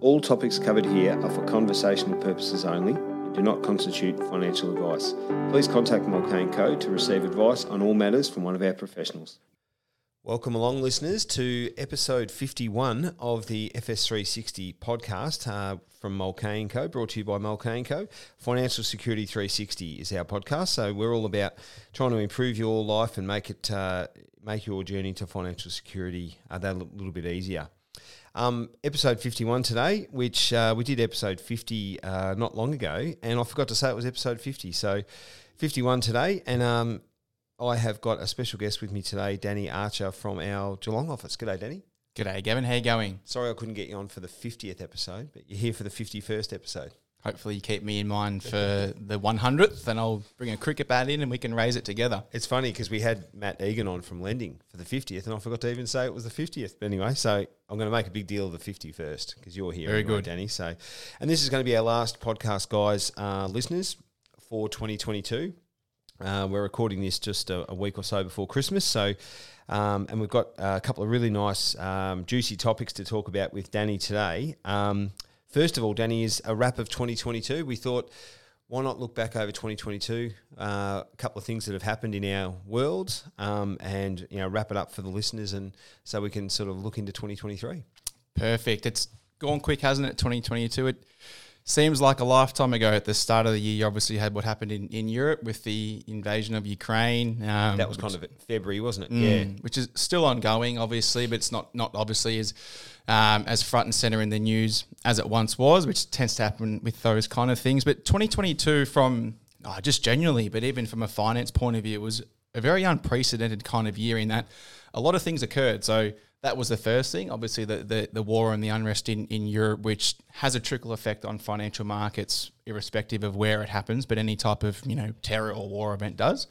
All topics covered here are for conversational purposes only and do not constitute financial advice. Please contact Mulcahy Co to receive advice on all matters from one of our professionals. Welcome along, listeners, to episode 51 of the FS360 podcast uh, from Mulcahy Co, brought to you by Mulcahy Co. Financial Security 360 is our podcast, so we're all about trying to improve your life and make it uh, make your journey to financial security uh, that a little bit easier. Um, episode 51 today, which uh, we did episode 50 uh, not long ago, and I forgot to say it was episode 50. So 51 today, and um, I have got a special guest with me today, Danny Archer from our Geelong office. G'day, Danny. G'day, Gavin. How you going? Sorry I couldn't get you on for the 50th episode, but you're here for the 51st episode. Hopefully, you keep me in mind for the 100th, and I'll bring a cricket bat in and we can raise it together. It's funny because we had Matt Egan on from Lending for the 50th, and I forgot to even say it was the 50th. But anyway, so I'm going to make a big deal of the 51st because you're here. Very anyway, good. Danny. So, and this is going to be our last podcast, guys, uh, listeners, for 2022. Uh, we're recording this just a, a, week or so before Christmas. So, um, and we've got a couple of really nice, um, juicy topics to talk about with Danny today. Um, First of all, Danny, is a wrap of 2022. We thought, why not look back over 2022? Uh, a couple of things that have happened in our world, um, and you know, wrap it up for the listeners, and so we can sort of look into 2023. Perfect. It's gone quick, hasn't it? 2022. It seems like a lifetime ago. At the start of the year, you obviously had what happened in, in Europe with the invasion of Ukraine. Um, that was kind of February, wasn't it? Mm, yeah, which is still ongoing, obviously, but it's not not obviously as um, as front and center in the news as it once was, which tends to happen with those kind of things. But 2022, from oh, just genuinely, but even from a finance point of view, was a very unprecedented kind of year in that a lot of things occurred. So that was the first thing. Obviously, the, the, the war and the unrest in, in Europe, which has a trickle effect on financial markets, irrespective of where it happens, but any type of you know terror or war event does.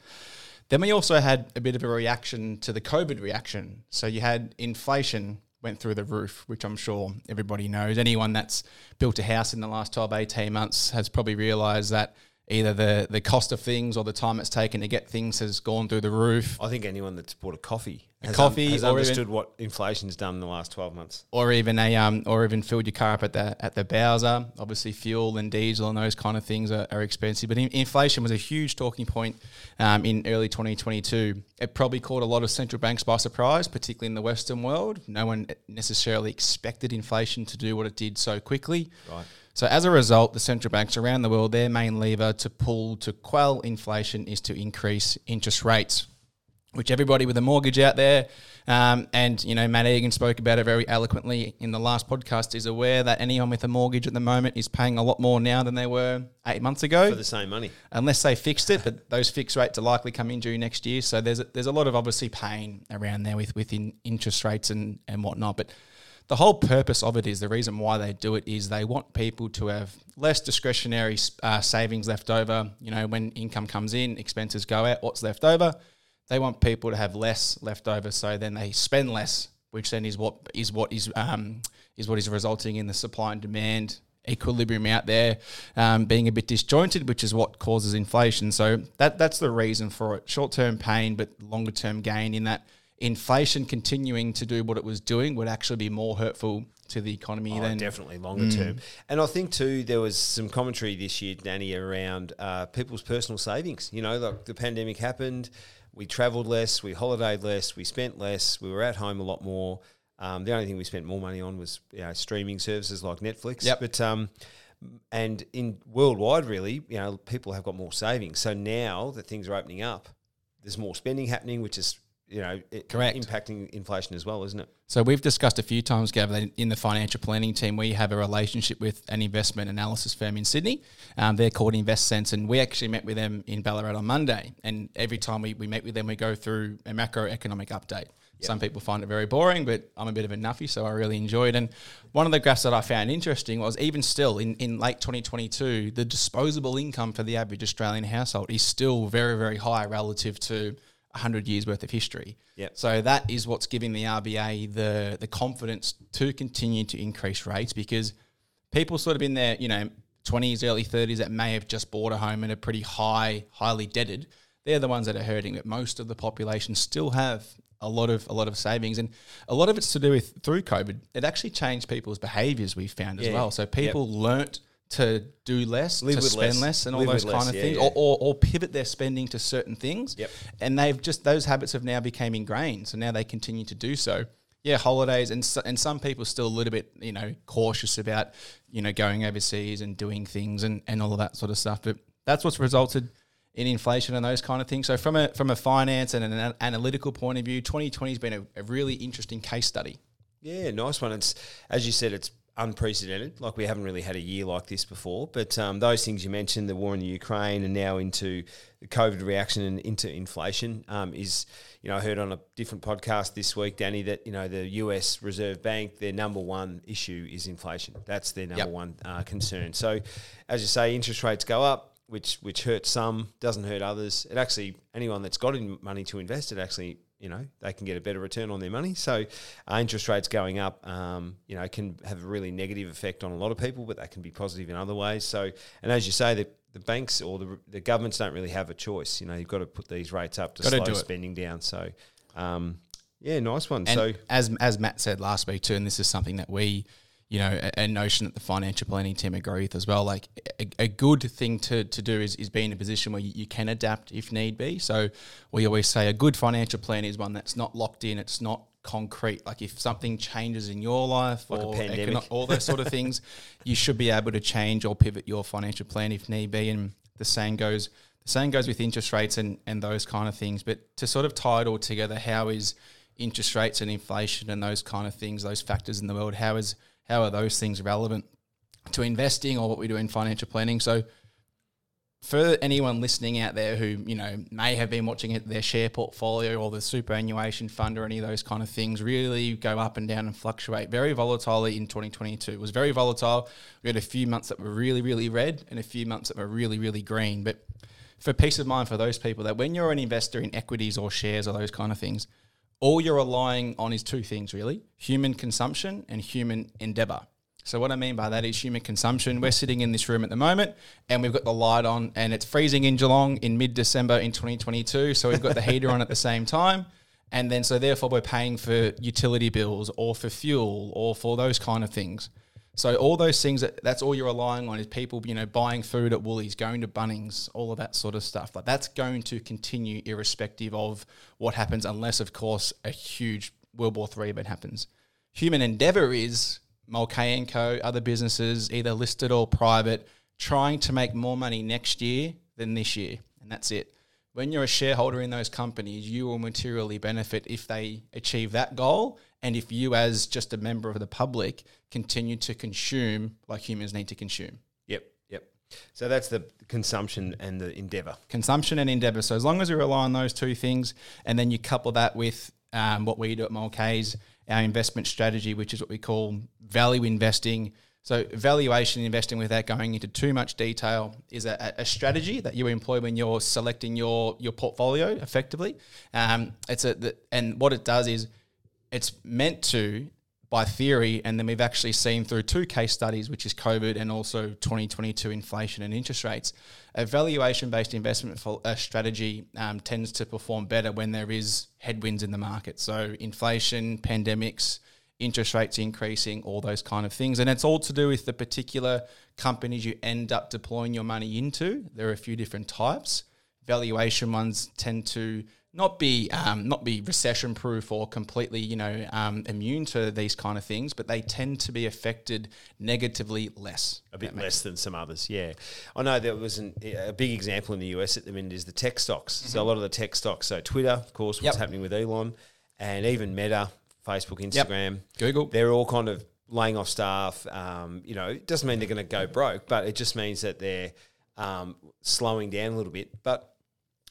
Then we also had a bit of a reaction to the COVID reaction. So you had inflation went through the roof, which I'm sure everybody knows. Anyone that's built a house in the last 12, 18 months has probably realized that either the, the cost of things or the time it's taken to get things has gone through the roof. I think anyone that's bought a coffee a coffee un- has or understood even, what inflation's done in the last 12 months. Or even a um, or even filled your car up at the at the Bowser. Obviously, fuel and diesel and those kind of things are, are expensive. But in, inflation was a huge talking point um, in early 2022. It probably caught a lot of central banks by surprise, particularly in the Western world. No one necessarily expected inflation to do what it did so quickly. Right. So as a result, the central banks around the world, their main lever to pull to quell inflation is to increase interest rates, which everybody with a mortgage out there, um, and you know Matt Egan spoke about it very eloquently in the last podcast, is aware that anyone with a mortgage at the moment is paying a lot more now than they were eight months ago for the same money, unless they fixed it. But those fixed rates are likely coming due next year, so there's a, there's a lot of obviously pain around there with with interest rates and and whatnot, but the whole purpose of it is the reason why they do it is they want people to have less discretionary uh, savings left over. You know, when income comes in, expenses go out, what's left over? They want people to have less left over, so then they spend less, which then is what is what is um, is what is resulting in the supply and demand equilibrium out there um, being a bit disjointed, which is what causes inflation. So that that's the reason for it. Short term pain, but longer term gain in that inflation continuing to do what it was doing would actually be more hurtful to the economy oh, than definitely longer mm. term. And I think too there was some commentary this year, Danny, around uh, people's personal savings. You know, like the pandemic happened, we travelled less, we holidayed less, we spent less, we were at home a lot more. Um, the only thing we spent more money on was you know, streaming services like Netflix. Yep. But um, and in worldwide, really, you know, people have got more savings. So now that things are opening up, there's more spending happening, which is you know, it, correct impacting inflation as well, isn't it? So we've discussed a few times, Gav, that in the financial planning team, we have a relationship with an investment analysis firm in Sydney. Um, they're called InvestSense, and we actually met with them in Ballarat on Monday. And every time we, we meet with them, we go through a macroeconomic update. Yep. Some people find it very boring, but I'm a bit of a nuffy, so I really enjoy it. And one of the graphs that I found interesting was even still in, in late 2022, the disposable income for the average Australian household is still very, very high relative to 100 years worth of history. Yep. So that is what's giving the RBA the the confidence to continue to increase rates because people sort of in their, you know, 20s, early 30s that may have just bought a home and are pretty high, highly debted, they're the ones that are hurting. But most of the population still have a lot of a lot of savings, and a lot of it's to do with through COVID. It actually changed people's behaviours. We've found as Yeah. well. So people Yep. learnt to do less, Live to spend less. less, and all Live those kind less, of yeah, things, yeah. Or, or or pivot their spending to certain things. Yep. And they've just those habits have now become ingrained. So now they continue to do so. Yeah, holidays and so, and some people still a little bit you know cautious about you know going overseas and doing things and, and all of that sort of stuff. But that's what's resulted in inflation and those kind of things. So from a from a finance and an analytical point of view, 2020 has been a, a really interesting case study. Yeah, nice one. It's as you said, it's unprecedented. Like we haven't really had a year like this before. But um, those things you mentioned, the war in the Ukraine, and now into the COVID reaction and into inflation, um, is you know I heard on a different podcast this week, Danny, that you know the U.S. Reserve Bank, their number one issue is inflation. That's their number Yep. one uh, concern. So, as you say, interest rates go up. Which, which hurts some, doesn't hurt others. It actually anyone that's got money to invest, it actually you know they can get a better return on their money. So uh, interest rates going up, um, you know, can have a really negative effect on a lot of people, but that can be positive in other ways. So, and as you say, the, the banks or the, the governments don't really have a choice. You know, you've got to put these rates up to Gotta slow it. spending down. So, um, yeah, nice one. And so, as as Matt said last week too, and this is something that we, you know, a, a notion that the financial planning team agree with as well. Like a, a good thing to, to do is, is be in a position where you, you can adapt if need be. So we always say a good financial plan is one that's not locked in. It's not concrete. Like if something changes in your life Like a or pandemic. econo- all those sort of things, you should be able to change or pivot your financial plan if need be. And the same goes, the saying goes with interest rates and, and those kind of things. But to sort of tie it all together, how is interest rates and inflation and those kind of things, those factors in the world, how is how are those things relevant to investing or what we do in financial planning? So for anyone listening out there who you know may have been watching their share portfolio or the superannuation fund or any of those kind of things really go up and down and fluctuate very volatilely in 2022 it was very volatile. We had a few months that were really really red and a few months that were really really green. But for peace of mind for those people that when you're an investor in equities or shares or those kind of things all you're relying on is two things really human consumption and human endeavor so what I mean by that is human consumption. We're sitting in this room at the moment and we've got the light on and it's freezing in Geelong in mid-December in 2022. So we've got the heater on at the same time. And then so therefore we're paying for utility bills or for fuel or for those kind of things. So all those things that that's all you're relying on is people, you know, buying food at Woolies, going to Bunnings, all of that sort of stuff. Like that's going to continue irrespective of what happens, unless of course a huge World War Three event happens. Human endeavor is Mulcahy and Co, other businesses, either listed or private, trying to make more money next year than this year. And that's it. When you're a shareholder in those companies, you will materially benefit if they achieve that goal. And if you, as just a member of the public, continue to consume like humans need to consume. yep, yep. So that's the consumption and the endeavour. consumption and endeavor. So as long as we rely on those two things, and then you couple that with um, what we do at Mulcahy's, our investment strategy, which is what we call value investing. So valuation investing, without going into too much detail, is a, a strategy that you employ when you're selecting your your portfolio effectively. Um, it's a the, and what it does is it's meant to by theory, and then we've actually seen through two case studies, which is COVID and also 2022 inflation and interest rates. A valuation based investment a strategy um, tends to perform better when there is headwinds in the market. So, inflation, pandemics, interest rates increasing, all those kind of things. And it's all to do with the particular companies you end up deploying your money into. There are a few different types. Valuation ones tend to not be um, not be recession proof or completely you know um, immune to these kind of things, but they tend to be affected negatively less. A bit less than some others, yeah. I know there was an, a big example in the US at the minute is the tech stocks. So a lot of the tech stocks, so Twitter, of course, what's Yep. happening with Elon, and even Meta, Facebook, Instagram, Google. they're all kind of laying off staff. Um, you know, it doesn't mean they're going to go broke, but it just means that they're um, slowing down a little bit. But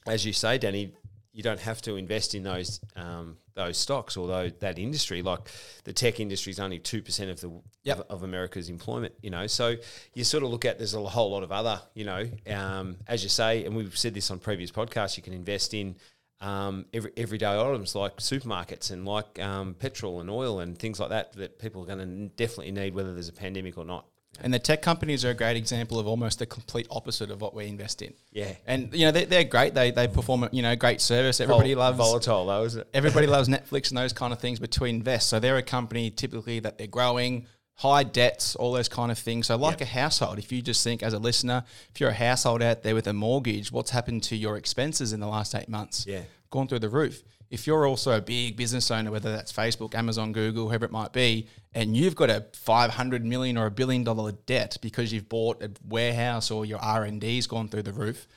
as you say, Danny, you don't have to invest in those um, those stocks, although that industry, like the tech industry, is only two percent of the Yep. of, of America's employment. You know, so you sort of look at there's a whole lot of other, you know, um, as you say, and we've said this on previous podcasts. You can invest in um, every, everyday items like supermarkets and like um, petrol and oil and things like that that people are going to definitely need, whether there's a pandemic or not. And the tech companies are a great example of almost the complete opposite of what we invest in. Yeah. And you know they, they're great. They they perform you know great service. Everybody Vol- loves volatile though, is it? everybody loves Netflix and those kind of things, but to invest. So they're a company typically that they're growing, high debts, all those kind of things. So like a household, if you just think as a listener, if you're a household out there with a mortgage, what's happened to your expenses in the last eight months? Yeah. Gone through the roof. If you're also a big business owner, whether that's Facebook, Amazon, Google, whoever it might be, and you've got a 500 million or a billion dollar debt because you've bought a warehouse or your R&D's gone through the roof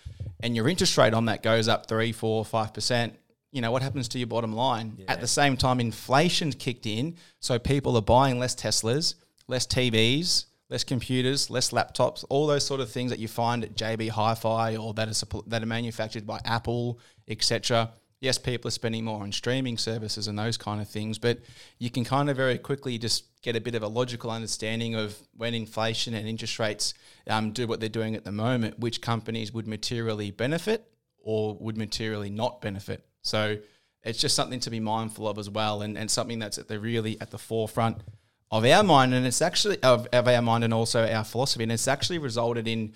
and your interest rate on that goes up three, four, five percent, you know, what happens to your bottom line? At the same time, inflation's kicked in, so people are buying less Teslas, less TVs, less computers, less laptops, all those sort of things that you find at JB Hi-Fi or that are that are manufactured by Apple, etc. Yes, people are spending more on streaming services and those kind of things, but you can kind of very quickly just get a bit of a logical understanding of when inflation and interest rates um, do what they're doing at the moment, which companies would materially benefit or would materially not benefit. So it's just something to be mindful of as well, and, and something that's at the really at the forefront of our mind, and it's actually of, of our mind and also our philosophy, and it's actually resulted in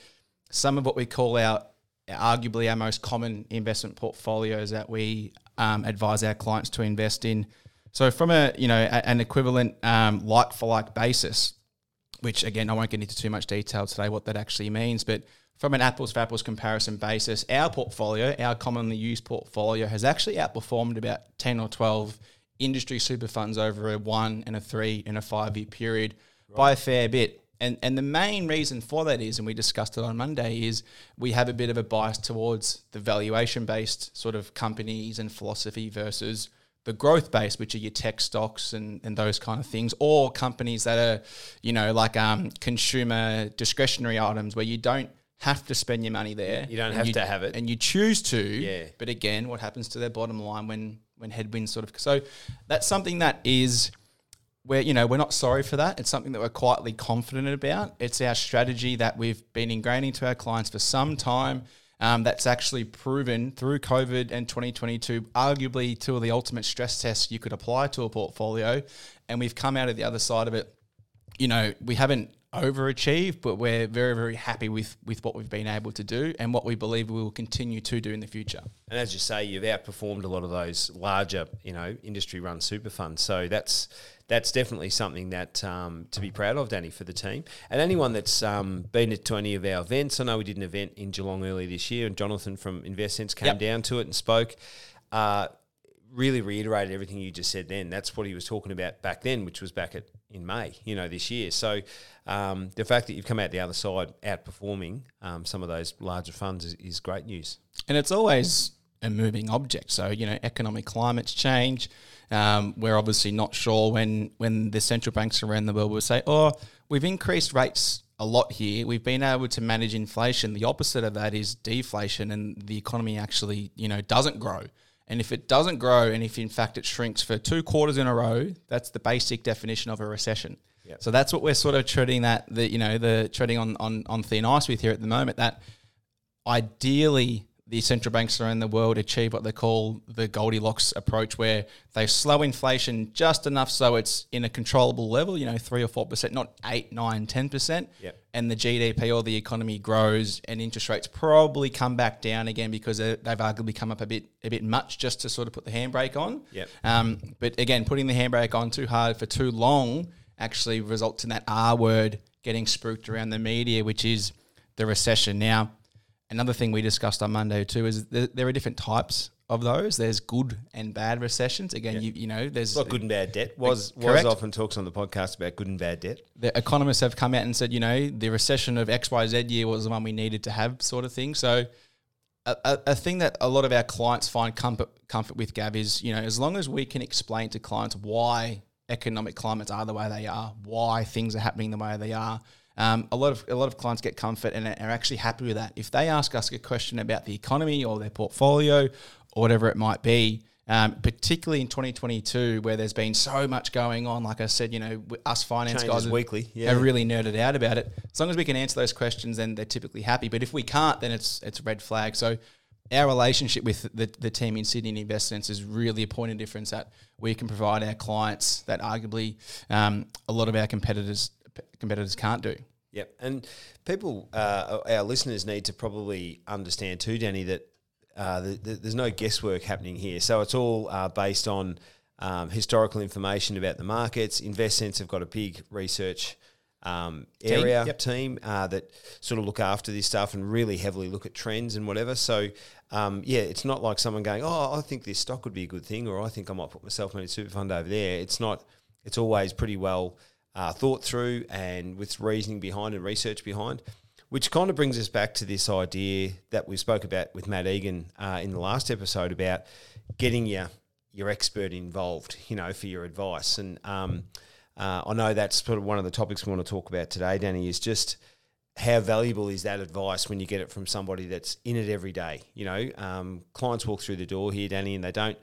some of what we call our arguably our most common investment portfolios that we um, advise our clients to invest in. So from a you know a- an equivalent um, like for like basis, which again I won't get into too much detail today what that actually means, but from an apples for apples comparison basis, our portfolio, our commonly used portfolio, has actually outperformed about ten or twelve industry super funds over a one and a three and a five year period by a fair bit. And and the main reason for that is, and we discussed it on Monday, is we have a bit of a bias towards the valuation based sort of companies and philosophy versus the growth based, which are your tech stocks and, and those kind of things, or companies that are, you know, like um, consumer discretionary items where you don't have to spend your money there. You don't have to have it. And you choose to. Yeah. But again, what happens to their bottom line when when headwinds sort of so that's something that is we're you know we're not sorry for that. It's something that we're quietly confident about. It's our strategy that we've been ingraining to our clients for some time. Um, that's actually proven through COVID and 2022, arguably two of the ultimate stress tests you could apply to a portfolio, and we've come out of the other side of it. You know, we haven't overachieved, but we're very, very happy with with what we've been able to do and what we believe we will continue to do in the future. And as you say, you've outperformed a lot of those larger, you know, industry-run super funds. So that's that's definitely something that um, to be proud of, Danny, for the team. And anyone that's um, been to any of our events, I know we did an event in Geelong earlier this year, and Jonathan from InvestSense came Yep. down to it and spoke. Uh, really reiterated everything you just said then. That's what he was talking about back then, which was back at in May, you know, this year. So um, the fact that you've come out the other side outperforming um, some of those larger funds is, is great news. And it's always a moving object. So, you know, economic climates change. Um, we're obviously not sure when, when the central banks around the world will say, oh, we've increased rates a lot here. We've been able to manage inflation. The opposite of that is deflation, and the economy actually, you know, doesn't grow. And if it doesn't grow, and if in fact it shrinks for two quarters in a row, that's the basic definition of a recession. Yep. So that's what we're sort of treading that the you know the treading on on on thin ice with here at the moment. That ideally the central banks around the world achieve what they call the Goldilocks approach, where they slow inflation just enough so it's in a controllable level, you know, three or four percent, not eight, nine, ten percent. Yep. And the GDP or the economy grows, and interest rates probably come back down again because they- they've arguably come up a bit, a bit much just to sort of put the handbrake on. Yep. Um, but again, putting the handbrake on too hard for too long actually results in that R word getting spooked around the media, which is the recession. Now, another thing we discussed on Monday too is there, are different types of those. There's good and bad recessions. Again, you you know, there's not good and bad debt. Was Correct. was often talks on the podcast about good and bad debt. the economists have come out and said, you know, the recession of XYZ year was the one we needed to have, sort of thing. So, a, a, a thing that a lot of our clients find comfort, comfort with, Gav, is, you know, as long as we can explain to clients why economic climates are the way they are, why things are happening the way they are. Um, a lot of a lot of clients get comfort and are actually happy with that. If they ask us a question about the economy or their portfolio or whatever it might be, um, particularly in 2022 where there's been so much going on, like I said, you know, us finance Changes guys are- weekly, yeah. are really nerded out about it. As long as we can answer those questions, then they're typically happy. But if we can't, then it's it's a red flag. So our relationship with the, the team in Sydney and InvestSense is really a point of difference that we can provide our clients that arguably um, a lot of our competitors competitors can't do. Yep, and people, uh, our listeners need to probably understand too, Danny, that uh, the, the, there's no guesswork happening here. So it's all uh, based on um, historical information about the markets. InvestSense have got a big research um, area team, yep. team uh, that sort of look after this stuff and really heavily look at trends and whatever. So um, yeah, it's not like someone going, "Oh, I think this stock would be a good thing," or "I think I might put myself in a super fund over there." It's not. It's always pretty well uh, thought through and with reasoning behind and research behind. Which kind of brings us back to this idea that we spoke about with Matt Egan uh, in the last episode about getting your your expert involved, you know, for your advice. And um, uh, I know that's sort of one of the topics we want to talk about today, Danny, is just how valuable is that advice when you get it from somebody that's in it every day? You know, um, clients walk through the door here, Danny, and they don't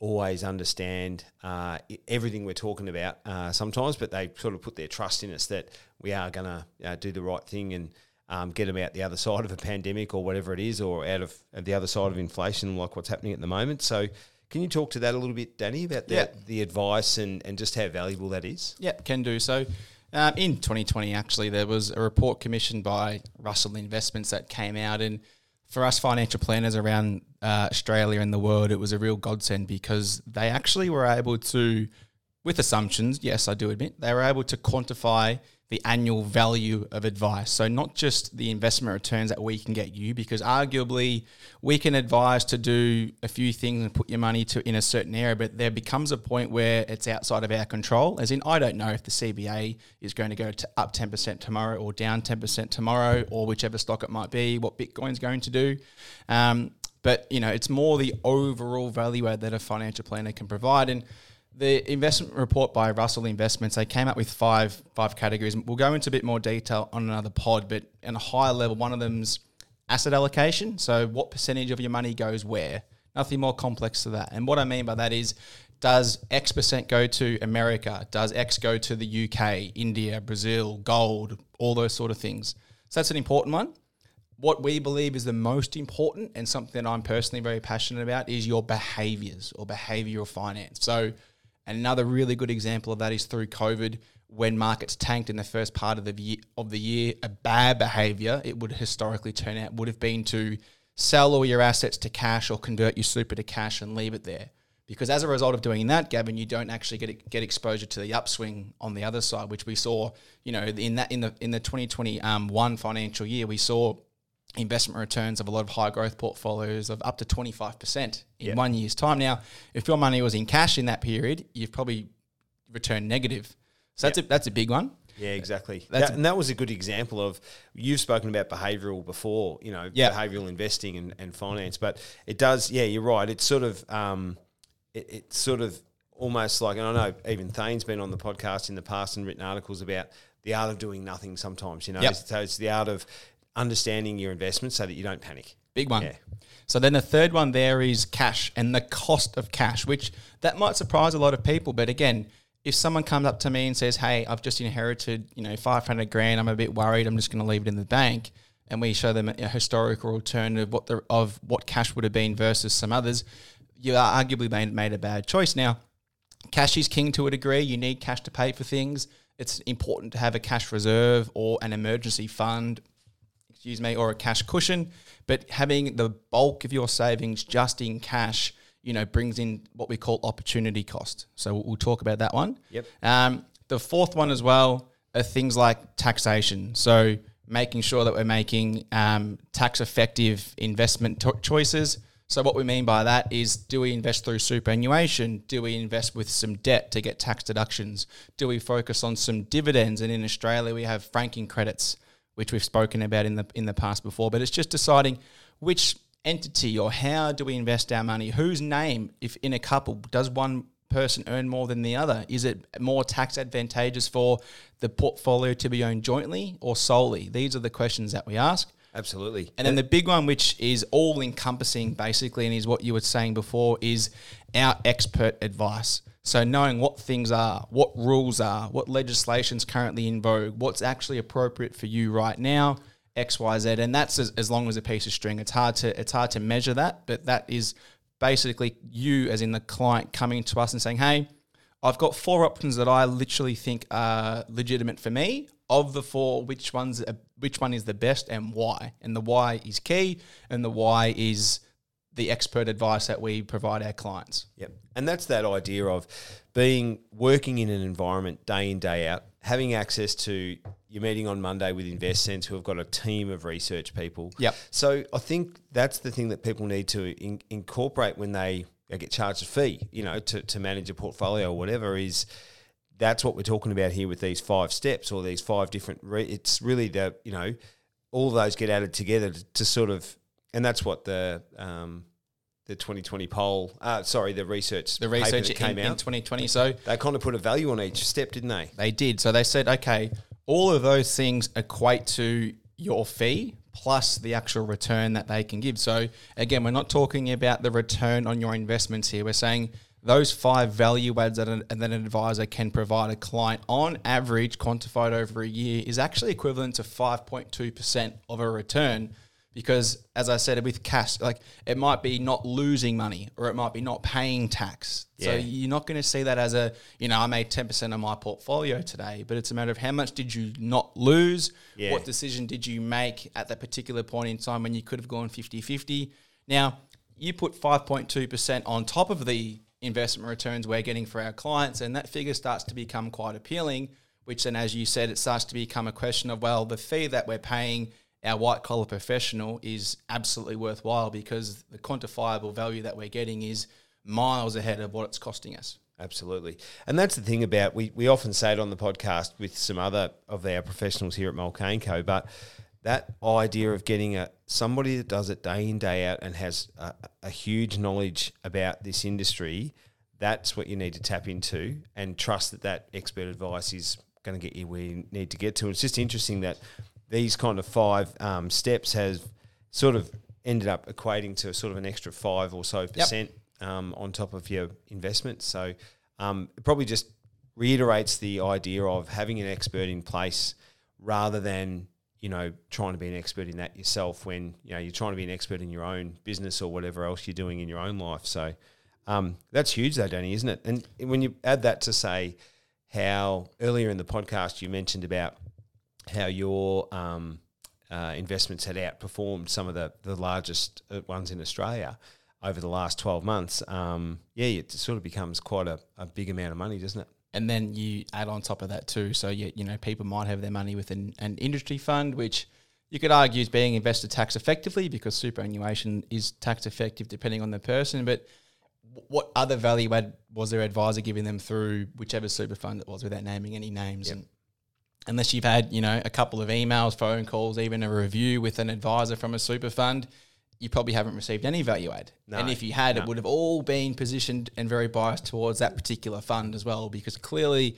always understand uh, everything we're talking about uh, sometimes, but they sort of put their trust in us that we are going to uh, do the right thing and um, get them out the other side of a pandemic or whatever it is, or out of the other side of inflation, like what's happening at the moment. So, can you talk to that a little bit, Danny, about the, yeah. the advice and, and just how valuable that is? Yeah, can do. So, um, in 2020, actually, there was a report commissioned by Russell Investments that came out. And for us financial planners around uh, Australia and the world, it was a real godsend because they actually were able to, with assumptions, yes, I do admit, they were able to quantify the annual value of advice. So, not just the investment returns that we can get you, because arguably we can advise to do a few things and put your money to in a certain area, but there becomes a point where it's outside of our control. As in, I don't know if the CBA is going to go to up 10% tomorrow or down 10% tomorrow, or whichever stock it might be, what Bitcoin's going to do. Um, but you know, it's more the overall value add that a financial planner can provide. And the investment report by Russell Investments, they came up with five five categories. We'll go into a bit more detail on another pod, but in a higher level, one of them's asset allocation. So what percentage of your money goes where? Nothing more complex to that. And what I mean by that is does X percent go to America? Does X go to the UK, India, Brazil, gold, all those sort of things? So that's an important one. What we believe is the most important and something that I'm personally very passionate about is your behaviors or behavioral finance. So another really good example of that is through COVID, when markets tanked in the first part of the year, of the year, a bad behavior it would historically turn out would have been to sell all your assets to cash or convert your super to cash and leave it there. Because as a result of doing that, Gavin, you don't actually get get exposure to the upswing on the other side, which we saw. You know, in that in the in the 2021 um, financial year, we saw investment returns of a lot of high growth portfolios of up to 25% in yep. one year's time. Now, if your money was in cash in that period, you've probably returned negative. So yep. that's a, that's a big one. Yeah, exactly. That, and that was a good example of you've spoken about behavioural before, you know, yep. behavioural investing and, and finance. But it does, yeah, you're right. It's sort of, um, it, it's sort of almost like, and I know even Thane's been on the podcast in the past and written articles about the art of doing nothing sometimes, you know. Yep. So it's the art of understanding your investments so that you don't panic. Big one. Yeah. So then the third one there is cash and the cost of cash, which that might surprise a lot of people. But again, if someone comes up to me and says, "Hey, I've just inherited, you know, five hundred grand. I'm a bit worried. I'm just going to leave it in the bank," and we show them a historical alternative what the, of what cash would have been versus some others, you are arguably made, made a bad choice. Now, cash is king to a degree. You need cash to pay for things. It's important to have a cash reserve or an emergency fund excuse me, or a cash cushion. But having the bulk of your savings just in cash, you know, brings in what we call opportunity cost. So we'll, talk about that one. Yep. Um, the fourth one as well are things like taxation. So making sure that we're making um, tax effective investment to- choices. So what we mean by that is do we invest through superannuation? Do we invest with some debt to get tax deductions? Do we focus on some dividends? And in Australia we have franking credits which we've spoken about in the in the past before. But it's just deciding which entity or how do we invest our money? Whose name, if in a couple, does one person earn more than the other? Is it more tax advantageous for the portfolio to be owned jointly or solely? These are the questions that we ask. Absolutely. And then the big one, which is all encompassing basically, and is what you were saying before, is our expert advice. So knowing what things are, what rules are, what legislation's currently in vogue, what's actually appropriate for you right now, X, Y, Z, and that's as, as long as a piece of string. It's hard to it's hard to measure that, but that is basically you, as in the client, coming to us and saying, "Hey, I've got four options that I literally think are legitimate for me. Of the four, which one's which one is the best and why? And the why is key, and the why is the expert advice that we provide our clients. Yep. And that's that idea of being working in an environment day in, day out, having access to your meeting on Monday with InvestSense, who have got a team of research people. Yep. So I think that's the thing that people need to in, incorporate when they, they get charged a fee, you know, to, to manage a portfolio or whatever is that's what we're talking about here with these five steps or these five different, re- it's really the, you know, all those get added together to, to sort of, and that's what the, um, the 2020 poll, uh, sorry, the research, the research that came in, out in 2020. So they kind of put a value on each step, didn't they? They did. So they said, okay, all of those things equate to your fee plus the actual return that they can give. So again, we're not talking about the return on your investments here. We're saying those five value adds that an, that an advisor can provide a client on average, quantified over a year, is actually equivalent to 5.2% of a return because as I said with cash, like it might be not losing money or it might be not paying tax. Yeah. So you're not going to see that as a, you know, I made 10% of my portfolio today, but it's a matter of how much did you not lose? Yeah. What decision did you make at that particular point in time when you could have gone 50-50? Now, you put 5.2% on top of the investment returns we're getting for our clients and that figure starts to become quite appealing, which then as you said it starts to become a question of well, the fee that we're paying – our white collar professional is absolutely worthwhile because the quantifiable value that we're getting is miles ahead of what it's costing us. Absolutely. And that's the thing about we, we often say it on the podcast with some other of our professionals here at Mulcahy Co. But that idea of getting a somebody that does it day in, day out and has a, a huge knowledge about this industry, that's what you need to tap into and trust that that expert advice is going to get you where you need to get to. And it's just interesting that these kind of five um, steps has sort of ended up equating to sort of an extra five or so percent yep. um, on top of your investment. So um, it probably just reiterates the idea of having an expert in place rather than you know trying to be an expert in that yourself when you know you're trying to be an expert in your own business or whatever else you're doing in your own life. So um, that's huge, though, Danny, isn't it? And when you add that to say how earlier in the podcast you mentioned about how your um, uh, investments had outperformed some of the, the largest uh, ones in Australia over the last 12 months, um, yeah, it sort of becomes quite a, a big amount of money, doesn't it? And then you add on top of that too. So, you, you know, people might have their money within an industry fund, which you could argue is being invested tax effectively because superannuation is tax effective depending on the person. But what other value add was their advisor giving them through whichever super fund it was without naming any names? Yep. And unless you've had, you know, a couple of emails, phone calls, even a review with an advisor from a super fund, you probably haven't received any value add. No, and if you had, no. it would have all been positioned and very biased towards that particular fund as well, because clearly,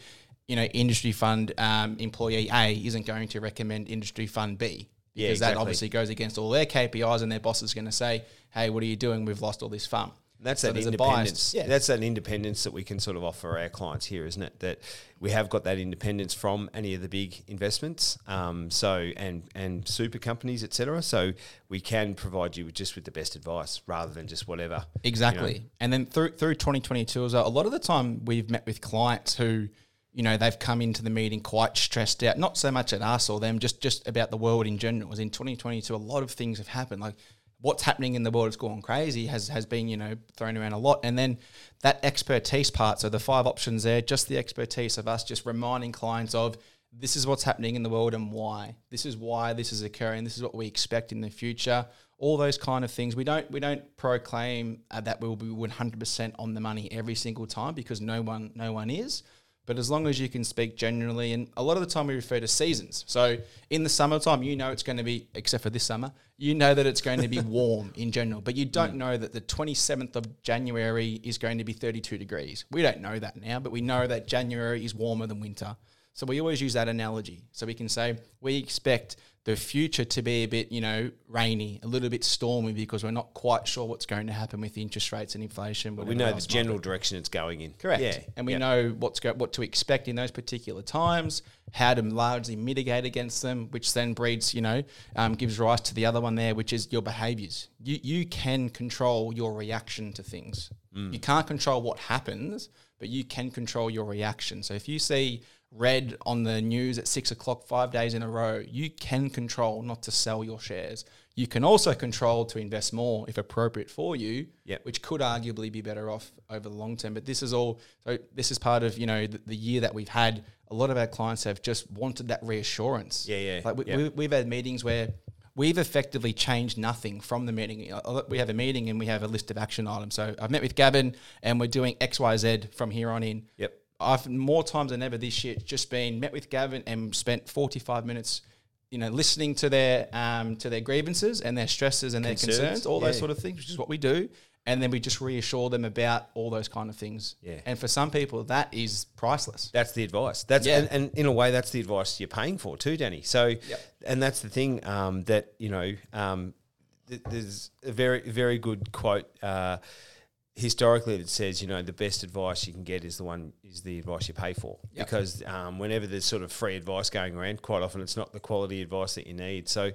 you know, industry fund um, employee A isn't going to recommend industry fund B. Because yeah, exactly. that obviously goes against all their KPIs, and their boss is going to say, "Hey, what are you doing? We've lost all this fund." That's so that independence. Yeah. That's that independence that we can sort of offer our clients here, isn't it? That we have got that independence from any of the big investments, um, so and and super companies, etc. So we can provide you with just with the best advice rather than just whatever. Exactly. You know. And then through through 2022 as well, a lot of the time we've met with clients who you know they've come into the meeting quite stressed out not so much at us or them just just about the world in general was in 2022 a lot of things have happened like what's happening in the world is going crazy has has been you know thrown around a lot. And then that expertise part so the five options there just the expertise of us just reminding clients of this is what's happening in the world and why. This is why this is occurring. This is what we expect in the future. All those kind of things. We don't we don't proclaim uh, that we'll be 100% on the money every single time because no one no one is but as long as you can speak generally, and a lot of the time we refer to seasons. So in the summertime, you know it's going to be, except for this summer, you know that it's going to be warm in general, but you don't mm. know that the 27th of January is going to be 32 degrees. We don't know that now, but we know that January is warmer than winter. So we always use that analogy. So we can say we expect the future to be a bit, you know, rainy, a little bit stormy because we're not quite sure what's going to happen with interest rates and inflation. But we know the general direction it's going in. Correct. Yeah. And we yep. know what's go- what to expect in those particular times, how to largely mitigate against them, which then breeds, you know, um, gives rise to the other one there, which is your behaviours. You you can control your reaction to things. You can't control what happens, but you can control your reaction. So if you see red on the news at six o'clock five days in a row, you can control not to sell your shares. You can also control to invest more if appropriate for you, Yep. which could arguably be better off over the long term. But this is all so this is part of you know the, the year that we've had. A lot of our clients have just wanted that reassurance. Yeah, yeah, Like we, yeah. we, we've had meetings where we've effectively changed nothing from the meeting. We have a meeting and we have a list of action items. So I've met with Gavin and we're doing X, Y, Z from here on in. Yep. I've more times than ever this year just been met with Gavin and spent forty five minutes, you know, listening to their um, to their grievances and their stresses and their Concerns, concerns, all those sort of things, which is what we do. And then we just reassure them about all those kind of things. Yeah. And for some people, that is priceless. That's the advice. That's Yeah. and, and in a way, that's the advice you're paying for too, Danny. So, and that's the thing um, that you know. Um, th- there's a very very good quote uh, historically it says, you know, the best advice you can get is the one is the advice you pay for. Yep. Because um, whenever there's sort of free advice going around, quite often it's not the quality advice that you need. So,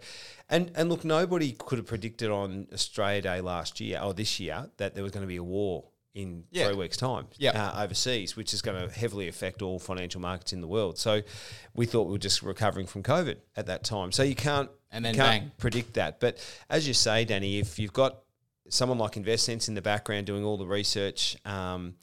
and and look, nobody could have predicted on Australia Day last year or this year that there was going to be a war in Yeah. three weeks' time Yep. uh, overseas, which is going to heavily affect all financial markets in the world. So, we thought we were just recovering from COVID at that time. So you can't And then you can't bang. predict that. But as you say, Danny, if you've got someone like InvestSense in the background doing all the research um,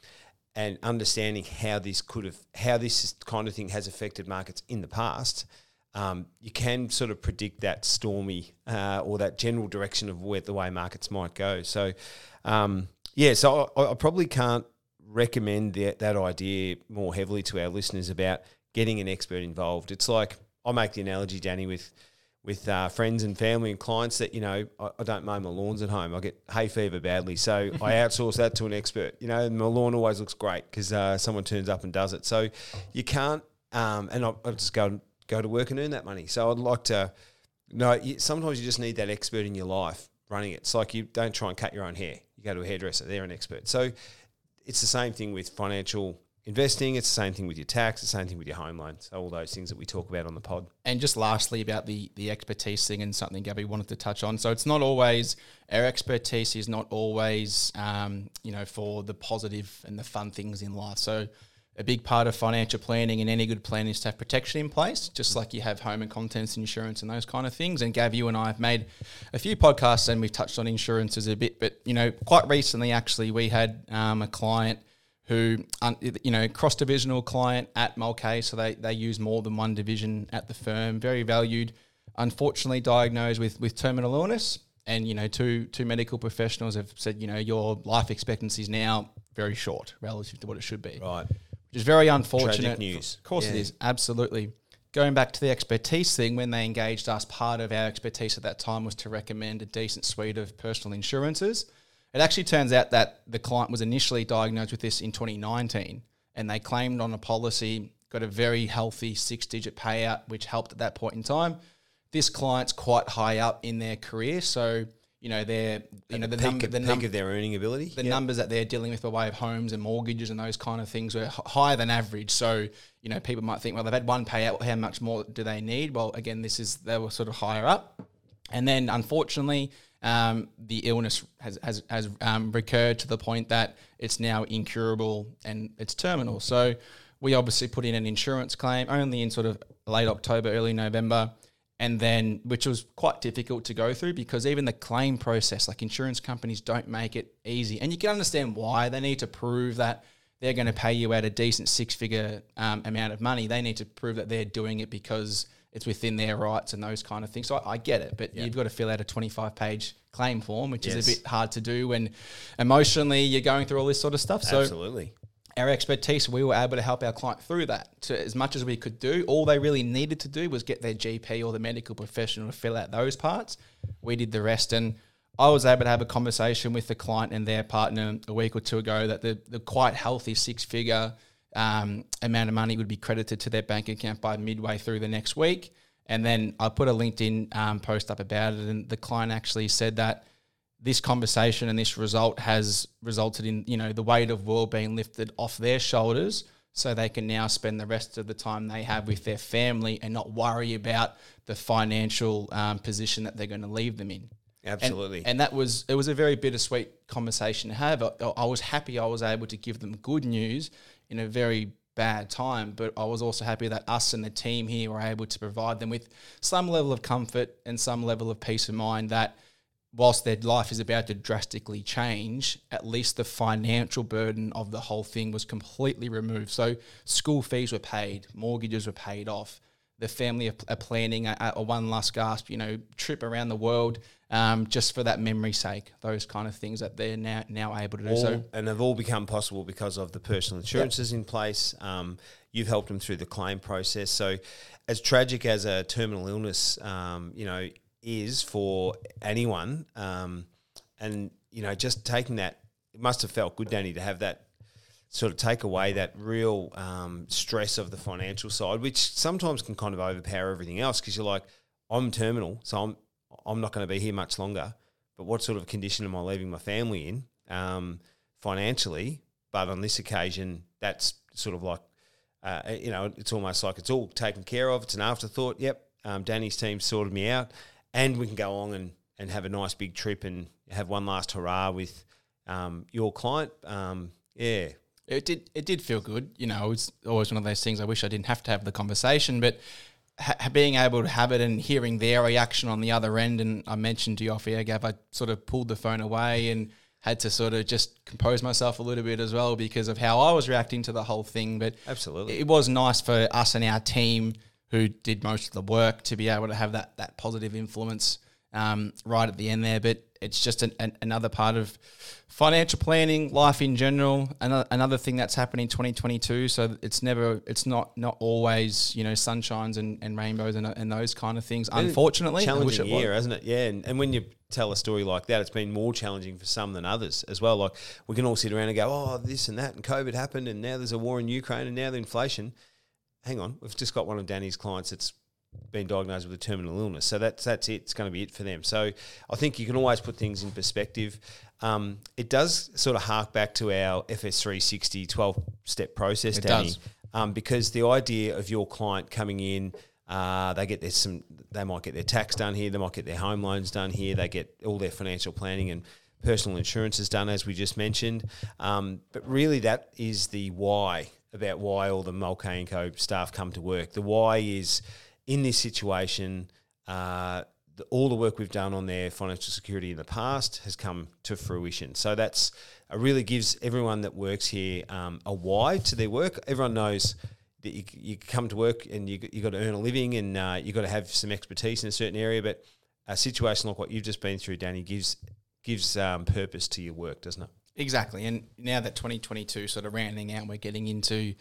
and understanding how this could have, how this kind of thing has affected markets in the past, um, you can sort of predict that stormy uh, or that general direction of where the way markets might go. So, um, yeah, so I, I probably can't recommend that, that idea more heavily to our listeners about getting an expert involved. It's like I make the analogy, Danny, with with uh, friends and family and clients that you know I, I don't mow my lawns at home. I get hay fever badly, so I outsource that to an expert. You know, my lawn always looks great because uh, someone turns up and does it. So you can't, um, and I, I just go go to work and earn that money. So I'd like to. No, you, sometimes you just need that expert in your life running it. It's like you don't try and cut your own hair. You go to a hairdresser; they're an expert. So it's the same thing with financial investing. It's the same thing with your tax. The same thing with your home loan. So all those things that we talk about on the pod. And just lastly about the the expertise thing and something Gabby wanted to touch on. So it's not always our expertise is not always um, you know for the positive and the fun things in life. So a big part of financial planning and any good plan is to have protection in place, just like you have home and contents insurance and those kind of things. And Gav, you and I have made a few podcasts and we've touched on insurances a bit, but you know, quite recently actually we had um, a client who, you know, cross divisional client at Mulcahy, so they, they use more than one division at the firm, very valued, unfortunately diagnosed with, with terminal illness. And, you know, two, two medical professionals have said, you know, your life expectancy is now very short relative to what it should be Right. which is very unfortunate. news. Of course, it Yeah. is absolutely. Going back to the expertise thing, when they engaged us, part of our expertise at that time was to recommend a decent suite of personal insurances. It actually turns out that the client was initially diagnosed with this in 2019, and they claimed on a policy, got a very healthy six-digit payout, which helped at that point in time. This client's quite high up in their career, so you know they're you know the peak, number the peak num- of their earning ability. the Yeah. numbers that they're dealing with by way of homes and mortgages and those kind of things were h- higher than average. So, you know, people might think, well, they've had one payout, how much more do they need? Well, again, this is, they were sort of higher up. And then unfortunately, um, the illness has, has, has um, recurred to the point that it's now incurable and it's terminal. So we obviously put in an insurance claim only in sort of late October, early November and then which was quite difficult to go through because even the claim process like insurance companies don't make it easy. And you can understand why. They need to prove that they're going to pay you out a decent six figure um, amount of money. They need to prove that they're doing it because it's within their rights and those kind of things so i, I get it but you've got to fill out a 25 page claim form which is a bit hard to do when emotionally you're going through all this sort of stuff so Absolutely. our expertise, we were able to help our client through that to as much as we could do. All they really needed to do was get their GP or the medical professional to fill out those parts. We did the rest. And I was able to have a conversation with the client and their partner a week or two ago that the, the quite healthy six figure um, amount of money would be credited to their bank account by midway through the next week. And then I put a LinkedIn um, post up about it, and the client actually said that this conversation and this result has resulted in you know the weight of world being lifted off their shoulders so they can now spend the rest of the time they have with their family and not worry about the financial um, position that they're going to leave them in Absolutely. And, and, that was it was a very bittersweet conversation to have. I, I, was happy I was able to give them good news in a very bad time, but I was also happy that us and the team here were able to provide them with some level of comfort and some level of peace of mind that whilst their life is about to drastically change, at least the financial burden of the whole thing was completely removed. So school fees were paid, mortgages were paid off. The family are, planning a, a, one last gasp, you know, trip around the world um, just for that memory's sake. Those kind of things that they're now now able to do. All, so and they've all become possible because of the personal insurances yep. in place. Um, you've helped them through the claim process. So, as tragic as a terminal illness, um, you know, is for anyone. Um, and, you know, just taking that, it must have felt good, Danny, to have that sort of take away that real um, stress of the financial side, which sometimes can kind of overpower everything else because you're like, I'm terminal, so I'm I'm not going to be here much longer. But what sort of condition am I leaving my family in um, financially? But on this occasion, that's sort of like, uh, you know, it's almost like it's all taken care of. It's an afterthought. Yep, um, Danny's team sorted me out and we can go on and, and have a nice big trip and have one last hurrah with um, your client. Um, yeah. It did. It did feel good. You know, it's always one of those things. I wish I didn't have to have the conversation, but ha- being able to have it and hearing their reaction on the other end. And I mentioned to you off air, Gav, I sort of pulled the phone away and had to sort of just compose myself a little bit as well because of how I was reacting to the whole thing. But absolutely, it was nice for us and our team who did most of the work to be able to have that that positive influence um, right at the end there. But it's just an, an, another part of financial planning, life in general. Another, another thing that's happened in 2022. So it's never, it's not not always you know sunshines and, and rainbows and, and those kind of things. Unfortunately, challenging year, hasn't it? Yeah, and, and when you tell a story like that, it's been more challenging for some than others as well. Like we can all sit around and go, oh, this and that, and COVID happened, and now there's a war in Ukraine, and now the inflation hang on, we've just got one of Danny's clients that's been diagnosed with a terminal illness. So that's that's it. It's going to be it for them. So I think you can always put things in perspective. Um, it does sort of hark back to our FS360 12 step process, it Danny, um, because the idea of your client coming in, uh, they get their some, they might get their tax done here, they might get their home loans done here, they get all their financial planning and personal insurance is done, as we just mentioned. Um, but really, that is the why about why all the Mulcahy and Co staff come to work. The why is in this situation, uh, the, all the work we've done on their financial security in the past has come to fruition. So that's it really gives everyone that works here um, a why to their work. Everyone knows that you, you come to work and you you got to earn a living and uh, you got to have some expertise in a certain area. But a situation like what you've just been through, Danny, gives gives um, purpose to your work, doesn't it? Exactly. And now that 2022 sort of rounding out, we're getting into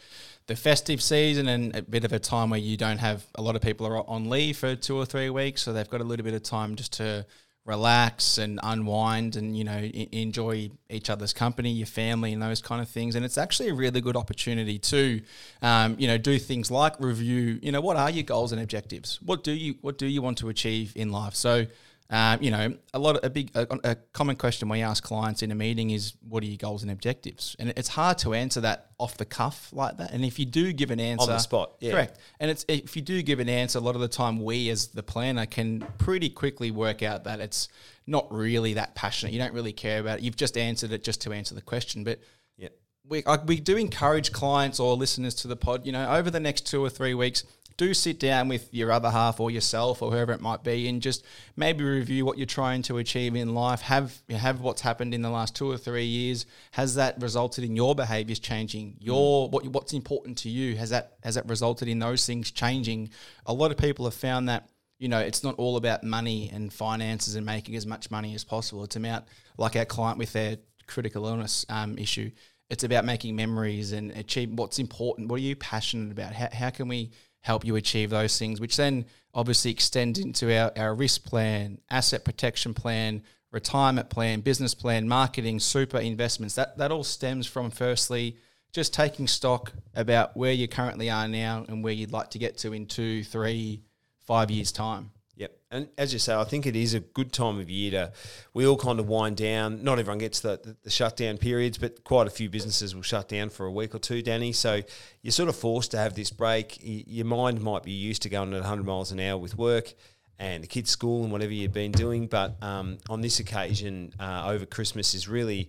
the festive season and a bit of a time where you don't have a lot of people are on leave for two or three weeks. So they've got a little bit of time just to relax and unwind and, you know, I- enjoy each other's company, your family, and those kind of things. And it's actually a really good opportunity to, um, you know, do things like review, you know, what are your goals and objectives? What do you, what do you want to achieve in life? So, um, you know, a lot of a big a, a, common question we ask clients in a meeting is, "What are your goals and objectives?" And it's hard to answer that off the cuff like that. And if you do give an answer on the spot, yeah. correct. And it's if you do give an answer, a lot of the time we as the planner can pretty quickly work out that it's not really that passionate. You don't really care about it. You've just answered it just to answer the question, but yeah. We, we do encourage clients or listeners to the pod, you know, over the next two or three weeks, do sit down with your other half or yourself or whoever it might be and just maybe review what you're trying to achieve in life. Have have what's happened in the last two or three years. Has that resulted in your behaviors changing? Your what what's important to you? Has that has that resulted in those things changing? A lot of people have found that you know it's not all about money and finances and making as much money as possible. It's about like our client with their critical illness um, issue. It's about making memories and achieve what's important. What are you passionate about? How, how can we help you achieve those things, which then obviously extend into our, our risk plan, asset protection plan, retirement plan, business plan, marketing, super investments. That that all stems from firstly just taking stock about where you currently are now and where you'd like to get to in two, three, five years time. Yep. And as you say, I think it is a good time of year to, we all kind of wind down. Not everyone gets the, the, the, shutdown periods, but quite a few businesses will shut down for a week or two, Danny. So you're sort of forced to have this break. Y- your mind might be used to going at 100 miles an hour with work. and the kids' school and whatever you've been doing. But um, on this occasion, uh, over Christmas is really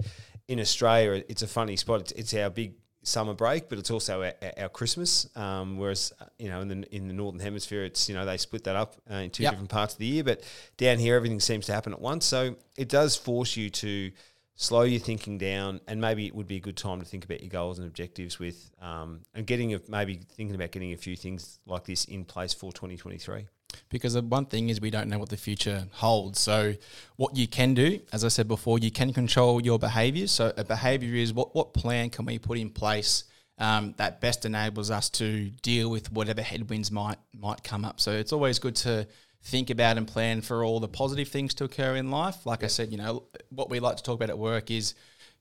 in Australia. It's a funny spot. It's, it's our big summer break, but it's also our, our Christmas. Um, whereas uh, you know in the in the northern hemisphere, it's you know they split that up uh, in two yep. different parts of the year. But down here, everything seems to happen at once. So it does force you to slow your thinking down, and maybe it would be a good time to think about your goals and objectives with, um, and getting a, maybe thinking about getting a few things like this in place for 2023 because the one thing is we don't know what the future holds. So what you can do, as I said before, you can control your behavior. So a behaviour is what what plan can we put in place um, that best enables us to deal with whatever headwinds might might come up. So it's always good to think about and plan for all the positive things to occur in life. Like I said, you know, what we like to talk about at work is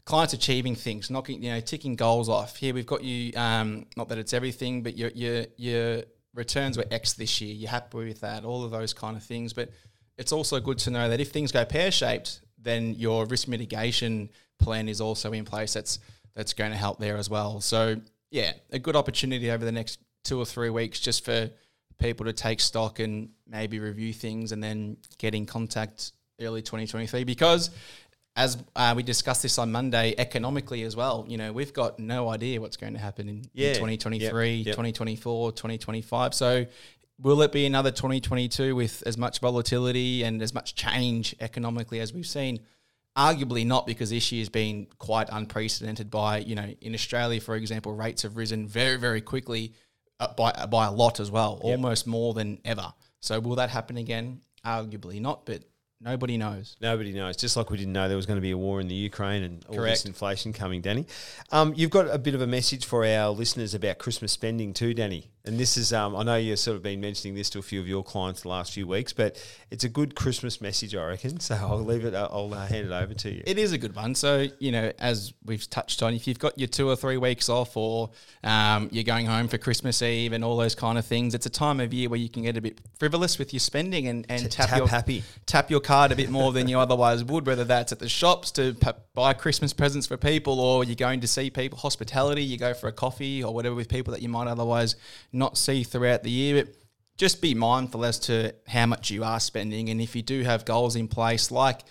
clients achieving things, knocking, you know, ticking goals off. Here we've got you. Um, not that it's everything, but your your your returns were X this year. You're happy with that, all of those kind of things. But it's also good to know that if things go pear shaped, then your risk mitigation plan is also in place. That's that's going to help there as well. So yeah, a good opportunity over the next two or three weeks just for people to take stock and maybe review things and then get in contact early 2023 because as uh, we discussed this on Monday, economically as well, you know, we've got no idea what's going to happen in, yeah. in 2023, yep. Yep. 2024, 2025. So, will it be another 2022 with as much volatility and as much change economically as we've seen? Arguably not, because this year's been quite unprecedented. By you know, in Australia, for example, rates have risen very, very quickly uh, by by a lot as well, yep. almost more than ever. So, will that happen again? Arguably not, but Nobody knows. Nobody knows. Just like we didn't know there was going to be a war in the Ukraine and all Correct. this inflation coming, Danny. Um, you've got a bit of a message for our listeners about Christmas spending too, Danny. And this is, um, I know you've sort of been mentioning this to a few of your clients the last few weeks, but it's a good Christmas message, I reckon. So I'll leave it, I'll uh, hand it over to you. It is a good one. So, you know, as we've touched on, if you've got your two or three weeks off or um, you're going home for Christmas Eve and all those kind of things, it's a time of year where you can get a bit frivolous with your spending and, and tap, tap, your, happy. tap your card a bit more than you otherwise would, whether that's at the shops to p- buy Christmas presents for people or you're going to see people, hospitality, you go for a coffee or whatever with people that you might otherwise not see throughout the year. But just be mindful as to how much you are spending. And if you do have goals in place, like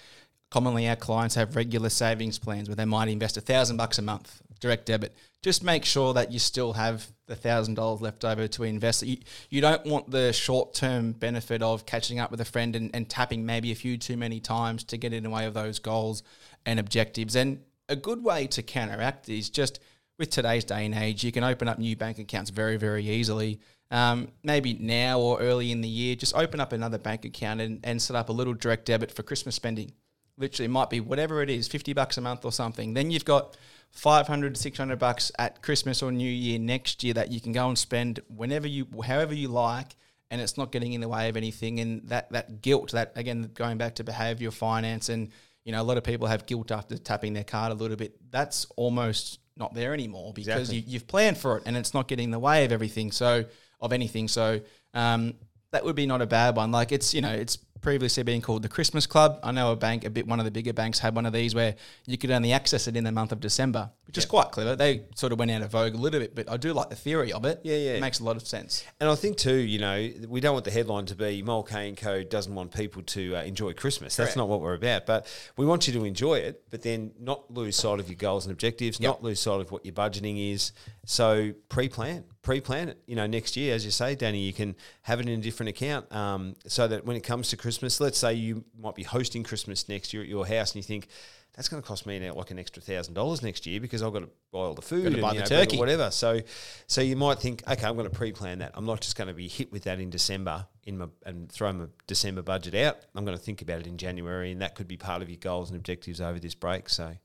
commonly our clients have regular savings plans where they might invest a thousand bucks a month direct debit. Just make sure that you still have the thousand dollars left over to invest. You, you don't want the short term benefit of catching up with a friend and, and tapping maybe a few too many times to get in the way of those goals and objectives. And a good way to counteract is just with today's day and age, you can open up new bank accounts very, very easily. Um, maybe now or early in the year, just open up another bank account and, and set up a little direct debit for Christmas spending. Literally, it might be whatever it is, 50 bucks a month or something. Then you've got 500 to 600 bucks at Christmas or New Year next year that you can go and spend whenever you, however you like, and it's not getting in the way of anything. And that, that guilt, that again, going back to behavioral finance, and you know, a lot of people have guilt after tapping their card a little bit. That's almost not there anymore because exactly. you, have planned for it and it's not getting in the way of everything. So of anything. So um, that would be not a bad one. Like it's you know it's previously been called the Christmas Club. I know a bank, a bit one of the bigger banks, had one of these where you could only access it in the month of December, which yep. is quite clever. They sort of went out of vogue a little bit, but I do like the theory of it. Yeah, yeah, it makes a lot of sense. And I think too, you know, we don't want the headline to be Mulcahy and Co doesn't want people to uh, enjoy Christmas. That's Correct. not what we're about. But we want you to enjoy it, but then not lose sight of your goals and objectives, yep. not lose sight of what your budgeting is. So pre-plan pre-plan it. You know, next year, as you say, Danny, you can have it in a different account, um, so that when it comes to Christmas, let's say you might be hosting Christmas next year at your house, and you think that's going to cost me now like an extra thousand dollars next year because I've got to buy all the food and buy the know, turkey, whatever. So, so you might think, okay, I'm going to pre-plan that. I'm not just going to be hit with that in December in my and throw my December budget out. I'm going to think about it in January, and that could be part of your goals and objectives over this break. So,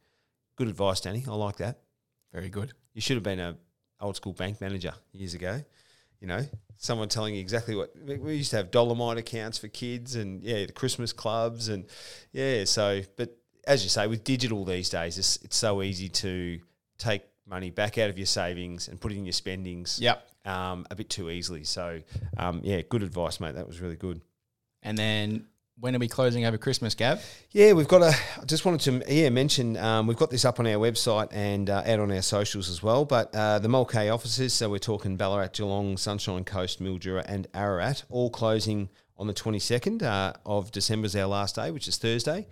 good advice, Danny. I like that. Very good. You should have been a old school bank manager years ago. You know, someone telling you exactly what we used to have Dollarmite accounts for kids, and yeah, the Christmas clubs, and yeah. So, but as you say, with digital these days, it's, it's so easy to take money back out of your savings and put it in your spendings. Yep. Um, a bit too easily. So, um, yeah, good advice, mate. That was really good. And then when are we closing over Christmas, Gav? Yeah, we've got a. I just wanted to yeah mention um, we've got this up on our website and uh, out on our socials as well. But uh, the Mulcahy offices, so we're talking Ballarat, Geelong, Sunshine Coast, Mildura, and Ararat, all closing on the 22nd uh, of December is our last day, which is Thursday,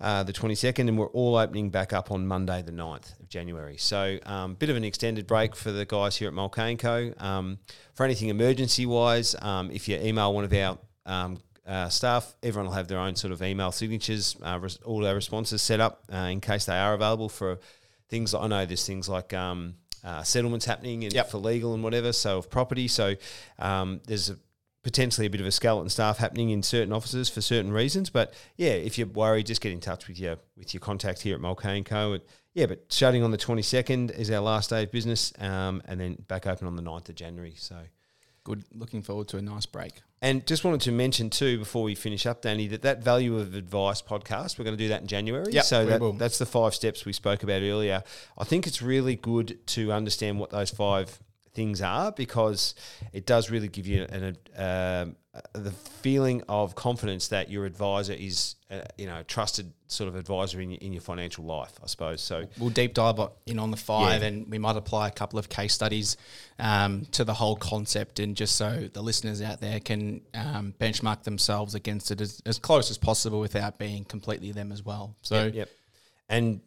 uh, the 22nd, and we're all opening back up on Monday, the 9th of January. So, um, bit of an extended break for the guys here at Mulcahy Co. Um, for anything emergency wise, um, if you email one of our um, uh, staff, everyone will have their own sort of email signatures, uh, res- all our responses set up uh, in case they are available for things. I know there's things like um, uh, settlements happening and Yep. for legal and whatever, so of property. So um, there's a, potentially a bit of a skeleton staff happening in certain offices for certain reasons. But yeah, if you're worried, just get in touch with your with your contact here at Mulcahy Co. And, yeah, but shutting on the 22nd is our last day of business, um, and then back open on the 9th of January. So. Good. Looking forward to a nice break. And just wanted to mention too before we finish up, Danny, that that value of advice podcast we're going to do that in January. Yep, so we that, will. that's the five steps we spoke about earlier. I think it's really good to understand what those five things are because it does really give you an um, uh, the feeling of confidence that your advisor is uh, you know a trusted sort of advisor in your, in your financial life. I suppose so. We'll deep dive in on the five, Yeah. and we might apply a couple of case studies um, to the whole concept, and just so the listeners out there can um, benchmark themselves against it as, as close as possible without being completely them as well. So, Yep, yep. And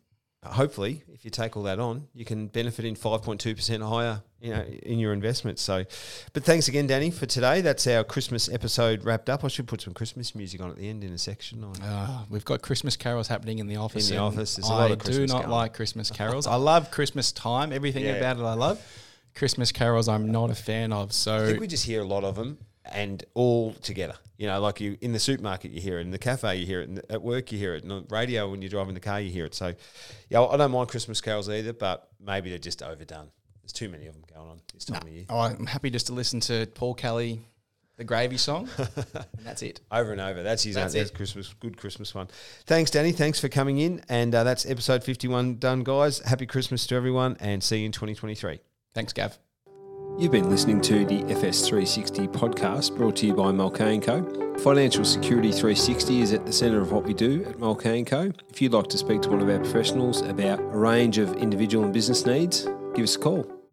hopefully, if you take all that on, you can benefit in 5.2% higher, you know, in your investments. So, but thanks again, Danny, for today. That's our Christmas episode wrapped up. I should put some Christmas music on at the end in a section. I- Uh, we've got Christmas carols happening in the office. In the office, there's a I lot of do not like Christmas carols. I love Christmas time. Everything Yeah. about it, I love. Christmas carols, I'm not a fan of. So I think we just hear a lot of them and all together. You know, like you in the supermarket, you hear it, in the cafe, you hear it, in, at work, you hear it, in the radio when you're driving the car, you hear it. So, yeah, I don't mind Christmas carols either, but maybe they're just overdone. There's too many of them going on this time of year. oh, I'm happy just to listen to Paul Kelly, the Gravy song, and that's it. Over and over. That's his That's own, that's. Christmas, good Christmas one. Thanks, Danny. Thanks for coming in. And uh, that's episode 51 done, guys. Happy Christmas to everyone and see you in 2023. Thanks, Gav. You've been listening to the FS360 podcast brought to you by Mulcahy Co. Financial Security 360 is at the centre of what we do at Mulcahy Co. If you'd like to speak to one of our professionals about a range of individual and business needs, give us a call.